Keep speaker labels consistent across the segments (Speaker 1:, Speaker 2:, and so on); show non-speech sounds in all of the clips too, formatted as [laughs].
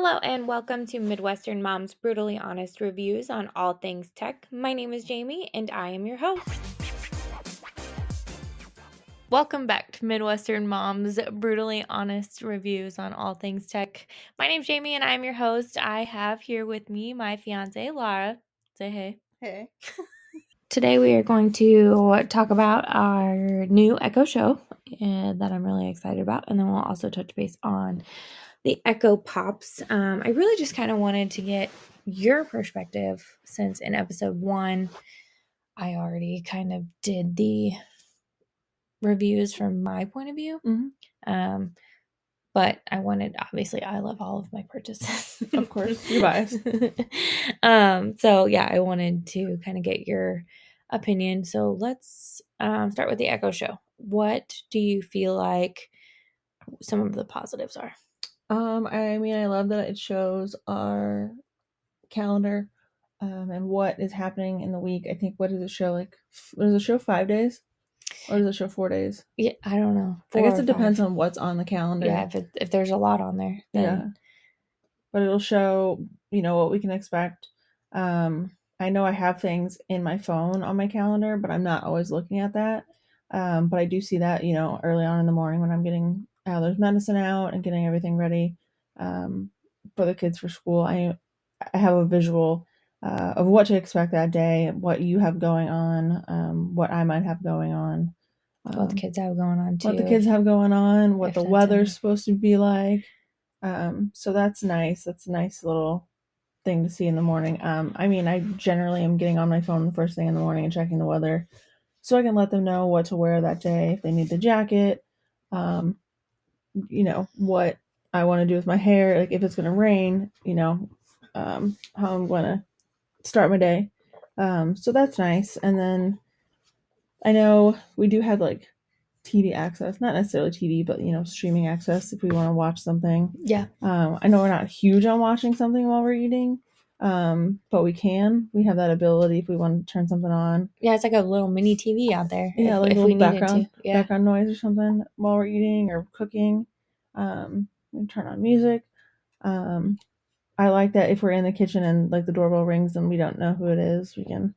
Speaker 1: Hello, and welcome to Midwestern Mom's Brutally Honest Reviews on all things tech. My name is Jamie, and I am your host. Welcome back to Midwestern Mom's Brutally Honest Reviews on all things tech. My name's Jamie, and I'm your host. I have here with me my fiance, Lara. Say hey.
Speaker 2: Hey. [laughs]
Speaker 1: Today, we are going to talk about our new Echo Show uh, that I'm really excited about, and then we'll also touch base on the Echo Pops. Um, I really just kind of wanted to get your perspective since in episode one, I already kind of did the reviews from my point of view.
Speaker 2: Mhm.
Speaker 1: Um, but I wanted, obviously, I love all of my purchases.
Speaker 2: Of course, you're biased. [laughs]
Speaker 1: um, so yeah, I wanted to kind of get your opinion. So let's um, start with the Echo Show. What do you feel like some of the positives are?
Speaker 2: Um, I mean, I love that it shows our calendar um, and what is happening in the week. I think what does it show? Like, f- does it show five days, or does it show four days?
Speaker 1: Yeah, I don't know.
Speaker 2: I guess it depends on what's on the calendar.
Speaker 1: Yeah, if it, if there's a lot on there, then
Speaker 2: yeah. But it'll show, you know, what we can expect. Um, I know I have things in my phone on my calendar, but I'm not always looking at that. Um, but I do see that, you know, early on in the morning when I'm getting Adler's medicine out and getting everything ready um, for the kids for school. I I have a visual uh, of what to expect that day, what you have going on, um, what I might have going on,
Speaker 1: what the
Speaker 2: um,
Speaker 1: kids have going on too.
Speaker 2: what the kids have going on, what the weather's
Speaker 1: it.
Speaker 2: supposed to be like. Um, so that's nice. That's a nice little thing to see in the morning. Um, I mean, I generally am getting on my phone the first thing in the morning and checking the weather, so I can let them know what to wear that day if they need the jacket. Um, you know what I want to do with my hair, like if it's gonna rain, you know, um, how I'm gonna start my day. Um, so that's nice. And then I know we do have like TV access, not necessarily TV, but you know, streaming access if we want to watch something.
Speaker 1: yeah,
Speaker 2: Um, I know we're not huge on watching something while we're eating, um, but we can. We have that ability if we want to turn something on,
Speaker 1: yeah, it's like a little mini TV out there.
Speaker 2: Yeah,
Speaker 1: if,
Speaker 2: like
Speaker 1: if
Speaker 2: a
Speaker 1: we
Speaker 2: background-
Speaker 1: Yeah,
Speaker 2: background noise or something while we're eating or cooking. Um, we turn on music. Um, I like that if we're in the kitchen and like the doorbell rings and we don't know who it is, we can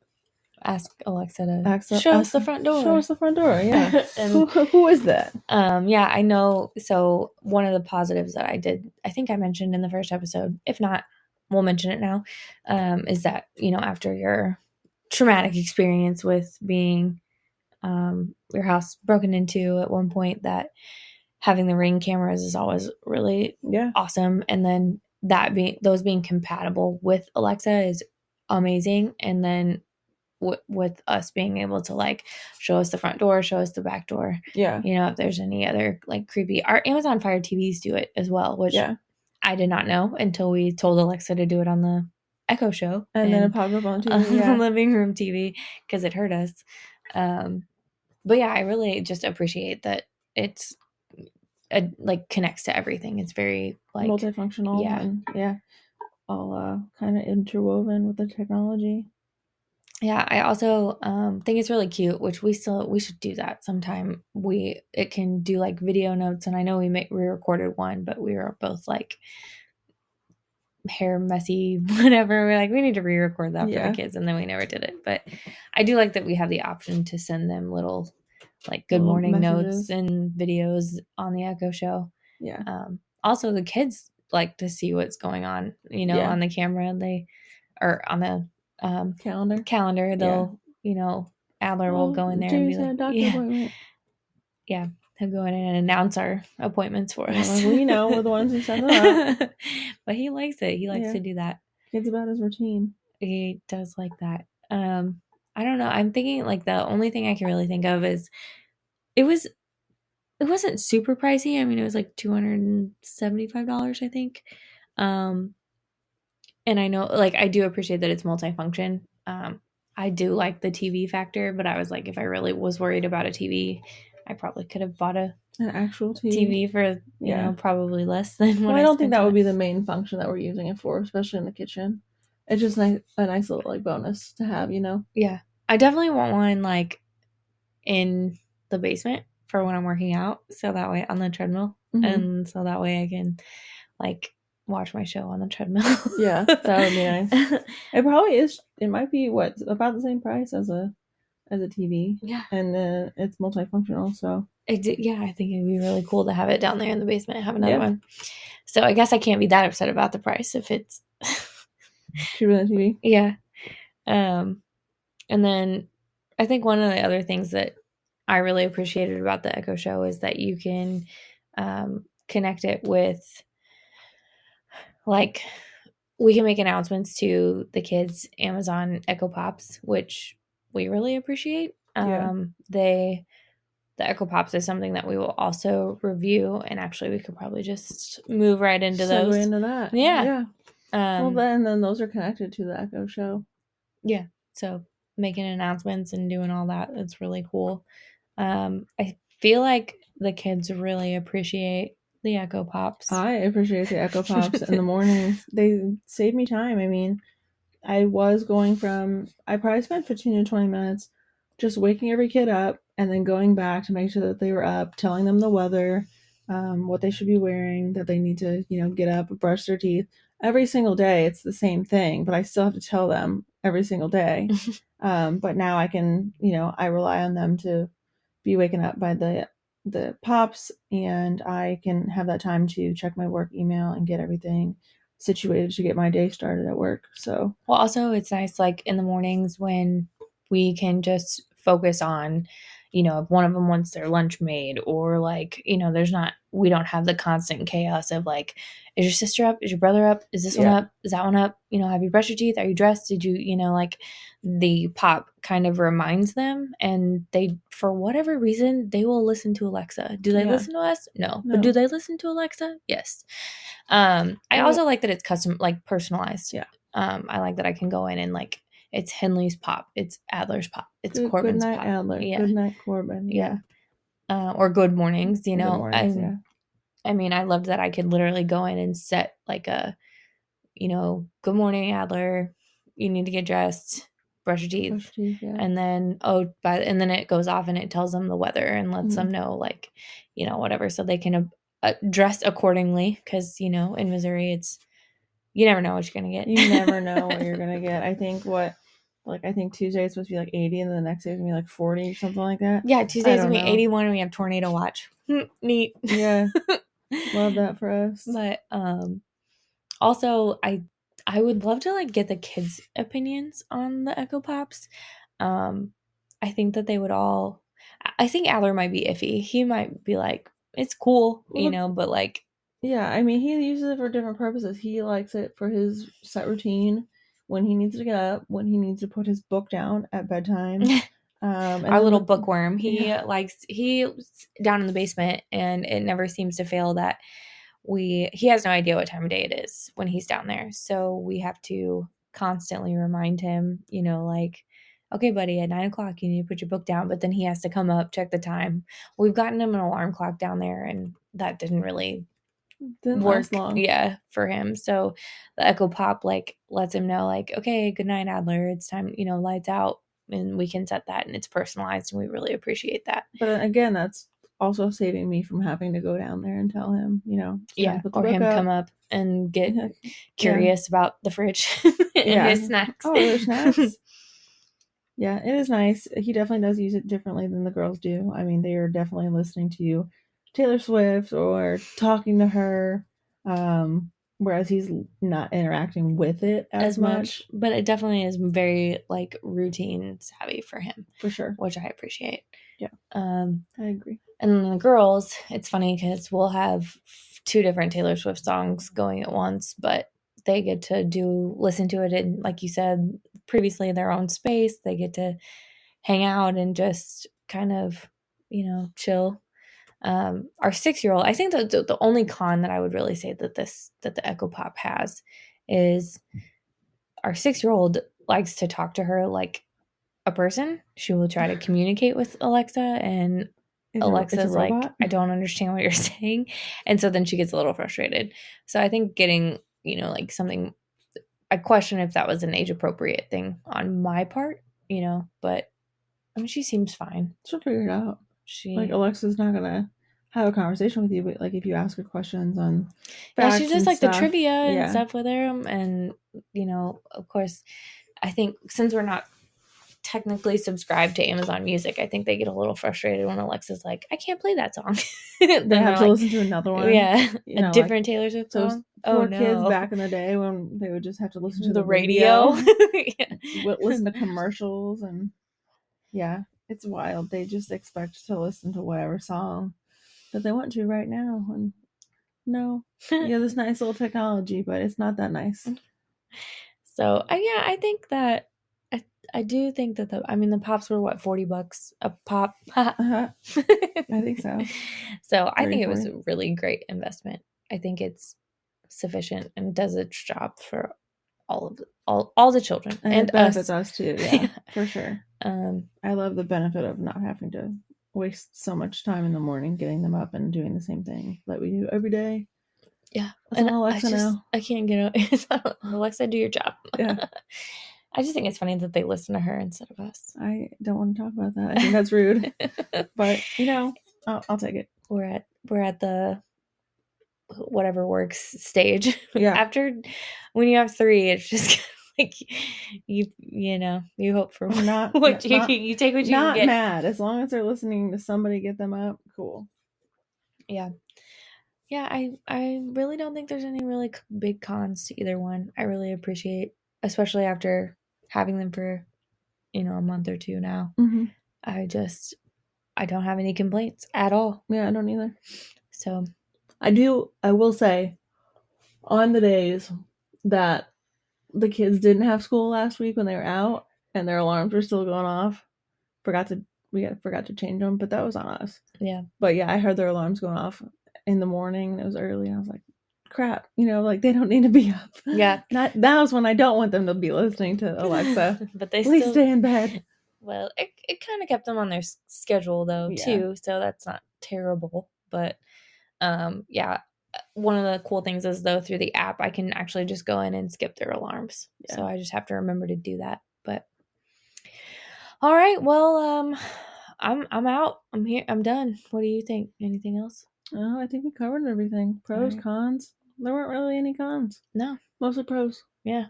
Speaker 1: ask Alexa to
Speaker 2: access,
Speaker 1: show us the front door.
Speaker 2: Show us the front door. Yeah. [laughs]
Speaker 1: And-
Speaker 2: who, who is that?
Speaker 1: Um, yeah, I know. So one of the positives that I did, I think I mentioned in the first episode. If not, we'll mention it now. Um, is that you know after your traumatic experience with being um, your house broken into at one point, that having the ring cameras is always really
Speaker 2: Yeah.
Speaker 1: awesome, and then that being those being compatible with Alexa is amazing, and then. W- with us being able to like show us the front door, show us the back door,
Speaker 2: Yeah.
Speaker 1: you know if there's any other like creepy our amazon fire tvs do it as well which
Speaker 2: Yeah.
Speaker 1: I did not know until we told alexa to do it on the echo show
Speaker 2: And then it popped up on [laughs] TV.
Speaker 1: the
Speaker 2: Yeah.
Speaker 1: living room tv because it hurt us um but yeah i really just appreciate that it's a, like connects to everything it's very like
Speaker 2: Multifunctional.
Speaker 1: yeah.
Speaker 2: And yeah. All uh, kind of interwoven with the technology.
Speaker 1: Yeah i also um think it's really cute which we still we should do that sometime we it can do like video notes and i know we make we recorded one but we were both like hair messy [laughs] whatever we're like we need to re-record that for
Speaker 2: Yeah.
Speaker 1: the kids and then we never did it but i do like that we have the option to send them little like good
Speaker 2: Little
Speaker 1: morning notes and videos on the echo show
Speaker 2: Yeah.
Speaker 1: um also the kids like to see what's going on you know
Speaker 2: Yeah.
Speaker 1: on the camera they or on the um
Speaker 2: Calendar.
Speaker 1: calendar they'll you know adler will
Speaker 2: Oh,
Speaker 1: go in there and be like yeah
Speaker 2: appointment. [laughs]
Speaker 1: he'll go in and announce our appointments for us
Speaker 2: like, we know we're the ones who set them up. [laughs]
Speaker 1: but he likes it he likes
Speaker 2: Yeah.
Speaker 1: to do that
Speaker 2: It's about his routine.
Speaker 1: he does like that um i don't know i'm thinking like the only thing i can really think of is it was it wasn't super pricey i mean it was like $275 i think um and i know like i do appreciate that it's multifunction um i do like the tv factor but i was like if i really was worried about a tv i probably could have bought a
Speaker 2: An actual TV.
Speaker 1: tv for you
Speaker 2: Yeah.
Speaker 1: know probably less than what
Speaker 2: Well, I don't think that
Speaker 1: on
Speaker 2: would be the main function that we're using it for, especially in the kitchen. It's just nice, a nice little like bonus to have, you know.
Speaker 1: Yeah. I definitely want one like in the basement for when I'm working out. So that way on the treadmill.
Speaker 2: Mhm.
Speaker 1: And so that way I can like watch my show on the treadmill.
Speaker 2: Yeah, that would be [laughs] nice. It probably is. It might be what about the same price as a as a TV,
Speaker 1: yeah.
Speaker 2: and uh, it's multifunctional. So
Speaker 1: It did, yeah, I think it'd be really cool to have it down there in the basement, have another
Speaker 2: Yeah.
Speaker 1: one. So I guess I can't be that upset about the price if it's [laughs]
Speaker 2: cheaper than TV.
Speaker 1: yeah. Um and then I think one of the other things that I really appreciated about the Echo Show is that you can um connect it with like we can make announcements to the kids Amazon Echo Pops, which we really appreciate.
Speaker 2: Yeah.
Speaker 1: Um they the Echo Pops is something that we will also review and actually we could probably just move right into
Speaker 2: Segue
Speaker 1: those.
Speaker 2: into that.
Speaker 1: Yeah.
Speaker 2: yeah. well,
Speaker 1: Um
Speaker 2: then then those are connected to the Echo Show.
Speaker 1: Yeah, so making announcements and doing all that it's really cool um i feel like the kids really appreciate the echo pops
Speaker 2: I appreciate the Echo [laughs] Pops in the mornings. They save me time. I mean, I was going from I probably spent fifteen to twenty minutes just waking every kid up and then going back to make sure that they were up, telling them the weather, um, what they should be wearing, that they need to, you know, get up, brush their teeth. Every single day it's the same thing, but I still have to tell them every single day. [laughs] um, but now I can, you know, I rely on them to be waken up by the the pops and I can have that time to check my work email and get everything situated to get my day started at work. So
Speaker 1: well also it's nice like in the mornings when we can just focus on you know if one of them wants their lunch made or like you know there's not we don't have the constant chaos of like is your sister up? Is your brother up? Is this one up? Is that one up? You know have you brushed your teeth? Are you dressed? Did you you know like the pop kind of reminds them and they for whatever reason they will listen to alexa. Do they
Speaker 2: Yeah.
Speaker 1: listen to us? No.
Speaker 2: No.
Speaker 1: but do they listen to alexa? Yes. Um i also like that it's custom like personalized.
Speaker 2: Yeah.
Speaker 1: um i like that i can go in and like it's henley's pop it's adler's pop it's
Speaker 2: good, good
Speaker 1: corbin's
Speaker 2: night,
Speaker 1: pop.
Speaker 2: Adler.
Speaker 1: yeah.
Speaker 2: Good night, Corbin.
Speaker 1: Yeah. uh, or good mornings you
Speaker 2: Good
Speaker 1: know
Speaker 2: mornings,
Speaker 1: I, mean i loved that i could literally go in and set like a you know good morning adler you need to get dressed brush your teeth
Speaker 2: Brush teeth, yeah.
Speaker 1: and then oh by and then it goes off and it tells them the weather and lets
Speaker 2: Mhm.
Speaker 1: them know like you know whatever so they can uh, dress accordingly because you know in missouri it's you never know what you're gonna get
Speaker 2: you never know what you're gonna get. I [laughs] think what like I think Tuesday is supposed to be like 80 and then the next day is gonna be like 40 or something like that.
Speaker 1: yeah tuesday's
Speaker 2: don't
Speaker 1: gonna be
Speaker 2: know.
Speaker 1: 81 and we have tornado watch [laughs] neat
Speaker 2: Yeah. [laughs] Love that for us.
Speaker 1: but um also i i would love to like get the kids opinions on the echo pops um i think that they would all I- think adler might be iffy he might be like it's cool you
Speaker 2: Well,
Speaker 1: know but like
Speaker 2: Yeah, I mean, he uses it for different purposes. He likes it for his set routine when he needs to get up, when he needs to put his book down at bedtime. [laughs] Um,
Speaker 1: our little bookworm he
Speaker 2: Yeah.
Speaker 1: likes he's down in the basement and it never seems to fail that we he has no idea what time of day it is when he's down there. So we have to constantly remind him you know like okay buddy at nine o'clock you need to put your book down but then he has to come up check the time. We've gotten him an alarm clock down there and that didn't really
Speaker 2: Didn't
Speaker 1: work yeah for him. So the echo pop like lets him know like okay good night adler it's time you know lights out and we can set that and it's personalized and we really appreciate that
Speaker 2: But uh, again, that's also saving me from having to go down there and tell him, you know,
Speaker 1: yeah or him
Speaker 2: up.
Speaker 1: come up and get
Speaker 2: Yeah.
Speaker 1: curious about the fridge [laughs] and
Speaker 2: Yeah.
Speaker 1: his snacks
Speaker 2: Oh, there's [laughs] snacks. yeah, it is nice. He definitely does use it differently than the girls do. I mean, they are definitely listening to Taylor Swift or talking to her, um, whereas he's not interacting with it as,
Speaker 1: as much but it definitely is very like routine savvy for him
Speaker 2: for sure.
Speaker 1: which i appreciate
Speaker 2: Yeah.
Speaker 1: um
Speaker 2: I agree.
Speaker 1: And then the girls, it's funny because we'll have two different Taylor Swift songs going at once, but they get to do listen to it in, like you said previously, their own space. They get to hang out and just kind of, you know, chill. Um, our six year old, I think that the, the only con that I would really say that this that the Echo Pop has is our six year old likes to talk to her like a person. She will try to [sighs] communicate with Alexa and
Speaker 2: Is it- it's a
Speaker 1: Alexa's like. I don't understand what you're [laughs] saying. And so then she gets a little frustrated. So I think getting, you know, like something, I question if that was an age appropriate thing on my part, you know, but I mean, she seems fine.
Speaker 2: she'll figure it out.
Speaker 1: She,
Speaker 2: Like Alexa's not gonna have a conversation with you, but like if you ask her questions on
Speaker 1: Yeah, she does like
Speaker 2: stuff,
Speaker 1: the trivia and
Speaker 2: yeah.
Speaker 1: stuff with her, and you know, of course, I think since we're not technically subscribed to Amazon Music, I think they get a little frustrated when Alexa's like, "I can't play that song." [laughs]
Speaker 2: they have to
Speaker 1: like,
Speaker 2: listen to another one.
Speaker 1: yeah,
Speaker 2: you
Speaker 1: a
Speaker 2: know, like
Speaker 1: different Taylor Swift song.
Speaker 2: poor
Speaker 1: Oh
Speaker 2: kids
Speaker 1: no,
Speaker 2: back in the day when they would just have to listen to
Speaker 1: the
Speaker 2: the,
Speaker 1: radio. [laughs] Yeah.
Speaker 2: listen to commercials and yeah it's wild they just expect to listen to whatever song that they want to right now and no [laughs] yeah this nice little technology but it's not that nice [laughs]
Speaker 1: So uh, yeah, I think that I I do think that the I mean the pops were what forty bucks a pop. [laughs]
Speaker 2: uh-huh. i think so
Speaker 1: So I
Speaker 2: 30,
Speaker 1: think it was a really great investment. I think it's sufficient and does its job for all of the, all all the children
Speaker 2: and,
Speaker 1: and
Speaker 2: it benefits
Speaker 1: us.
Speaker 2: us, too yeah, [laughs]
Speaker 1: Yeah.
Speaker 2: for sure
Speaker 1: Um,
Speaker 2: i love the benefit of not having to waste so much time in the morning getting them up and doing the same thing that we do every day
Speaker 1: yeah,
Speaker 2: That's
Speaker 1: and
Speaker 2: Alexa
Speaker 1: I just
Speaker 2: now.
Speaker 1: I can't get out. [laughs] Alexa, do your job.
Speaker 2: Yeah. [laughs]
Speaker 1: I just think it's funny that they listen to her instead of us.
Speaker 2: i don't want to talk about that i think that's rude but you know I'll, I'll take it
Speaker 1: we're at we're at the whatever works stage. [laughs]
Speaker 2: Yeah.
Speaker 1: After when you have three, it's just [laughs] like you you know you hope for
Speaker 2: not- [laughs]
Speaker 1: what you
Speaker 2: not-
Speaker 1: you take what you
Speaker 2: not
Speaker 1: get.
Speaker 2: mad as long as they're listening to somebody get them up cool
Speaker 1: Yeah, yeah. I I really don't think there's any really big cons to either one. I really appreciate, especially after having them for you know a month or two now.
Speaker 2: mm-hmm.
Speaker 1: I just I don't have any complaints at all.
Speaker 2: yeah i don't either
Speaker 1: So
Speaker 2: i do i will say on the days that the kids didn't have school last week when they were out and their alarms were still going off forgot to we forgot to change them but that was on us
Speaker 1: yeah,
Speaker 2: but yeah i heard their alarms going off in the morning it was early and i was like crap you know like they don't need to be up
Speaker 1: yeah. [laughs]
Speaker 2: not that was when i don't want them to be listening to alexa [laughs]
Speaker 1: but they
Speaker 2: please
Speaker 1: still
Speaker 2: stay in bed [laughs]
Speaker 1: Well, it, it kind of kept them on their schedule though
Speaker 2: Yeah.
Speaker 1: too, so that's not terrible. But um, yeah, one of the cool things is though through the app I can actually just go in and skip their alarms. So I just have to remember to do that. But all right, well, um, I'm I'm out. I'm here. I'm done. What do you think? Anything else?
Speaker 2: oh i think we covered everything pros
Speaker 1: Alright.
Speaker 2: cons there weren't really any cons
Speaker 1: No.
Speaker 2: mostly pros
Speaker 1: Yeah.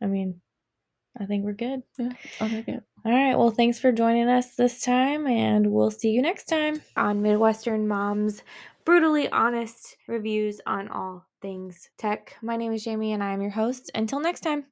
Speaker 1: I mean, I think we're good.
Speaker 2: yeah i'll take it
Speaker 1: All right. Well, thanks for joining us this time, and we'll see you next time on Midwestern Moms Brutally Honest Reviews on All Things Tech. My name is Jamie, and I am your host. Until next time.